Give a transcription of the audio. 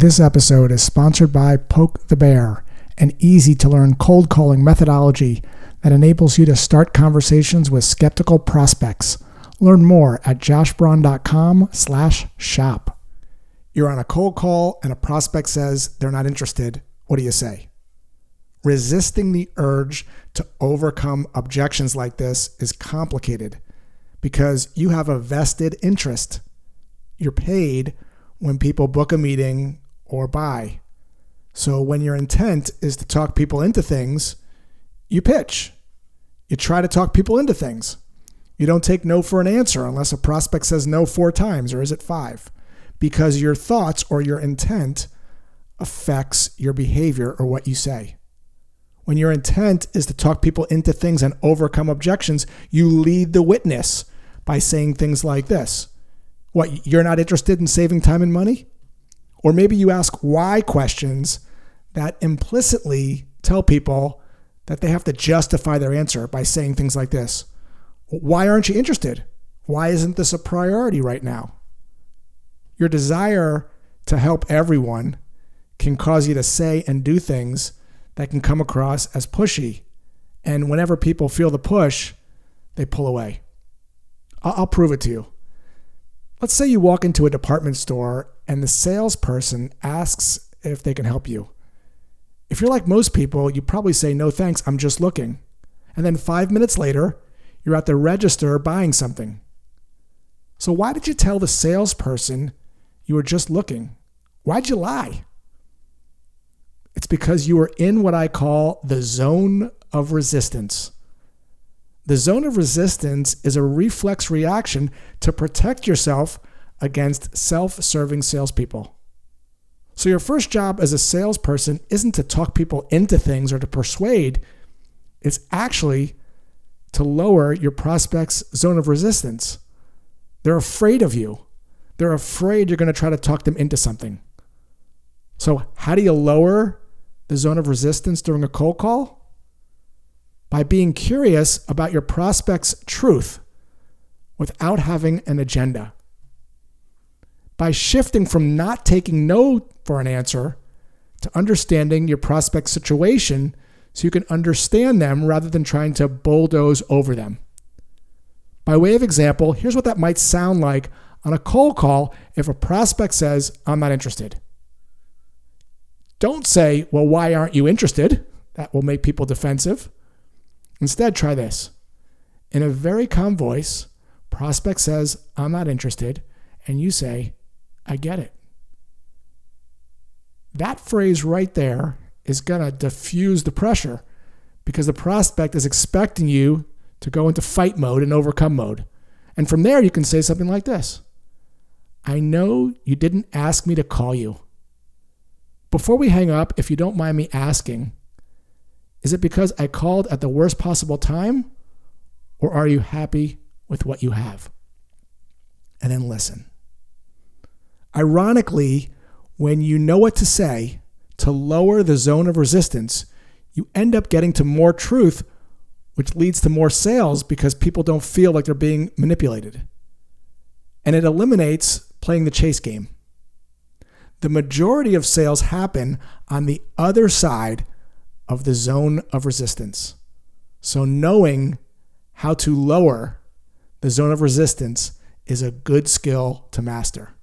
This episode is sponsored by Poke the Bear, an easy to learn cold calling methodology that enables you to start conversations with skeptical prospects. Learn more at joshbraun.com slash shop. You're on a cold call and a prospect says they're not interested. What do you say? Resisting the urge to overcome objections like this is complicated because you have a vested interest. You're paid when people book a meeting or buy. So when your intent is to talk people into things, you pitch. You try to talk people into things. You don't take no for an answer unless a prospect says no four times, or is it five? Because your thoughts or your intent affects your behavior or what you say. When your intent is to talk people into things and overcome objections, you lead the witness by saying things like this What, you're not interested in saving time and money? Or maybe you ask why questions that implicitly tell people that they have to justify their answer by saying things like this Why aren't you interested? Why isn't this a priority right now? Your desire to help everyone can cause you to say and do things that can come across as pushy. And whenever people feel the push, they pull away. I'll prove it to you. Let's say you walk into a department store and the salesperson asks if they can help you. If you're like most people, you probably say, No thanks, I'm just looking. And then five minutes later, you're at the register buying something. So, why did you tell the salesperson you were just looking? Why'd you lie? It's because you were in what I call the zone of resistance. The zone of resistance is a reflex reaction to protect yourself against self serving salespeople. So, your first job as a salesperson isn't to talk people into things or to persuade, it's actually to lower your prospect's zone of resistance. They're afraid of you, they're afraid you're going to try to talk them into something. So, how do you lower the zone of resistance during a cold call? by being curious about your prospect's truth without having an agenda. By shifting from not taking no for an answer to understanding your prospect's situation so you can understand them rather than trying to bulldoze over them. By way of example, here's what that might sound like on a cold call if a prospect says, I'm not interested. Don't say, Well, why aren't you interested? That will make people defensive. Instead, try this. In a very calm voice, prospect says, I'm not interested, and you say, I get it. That phrase right there is going to diffuse the pressure because the prospect is expecting you to go into fight mode and overcome mode. And from there, you can say something like this I know you didn't ask me to call you. Before we hang up, if you don't mind me asking, is it because I called at the worst possible time? Or are you happy with what you have? And then listen. Ironically, when you know what to say to lower the zone of resistance, you end up getting to more truth, which leads to more sales because people don't feel like they're being manipulated. And it eliminates playing the chase game. The majority of sales happen on the other side of the zone of resistance. So, knowing how to lower the zone of resistance is a good skill to master.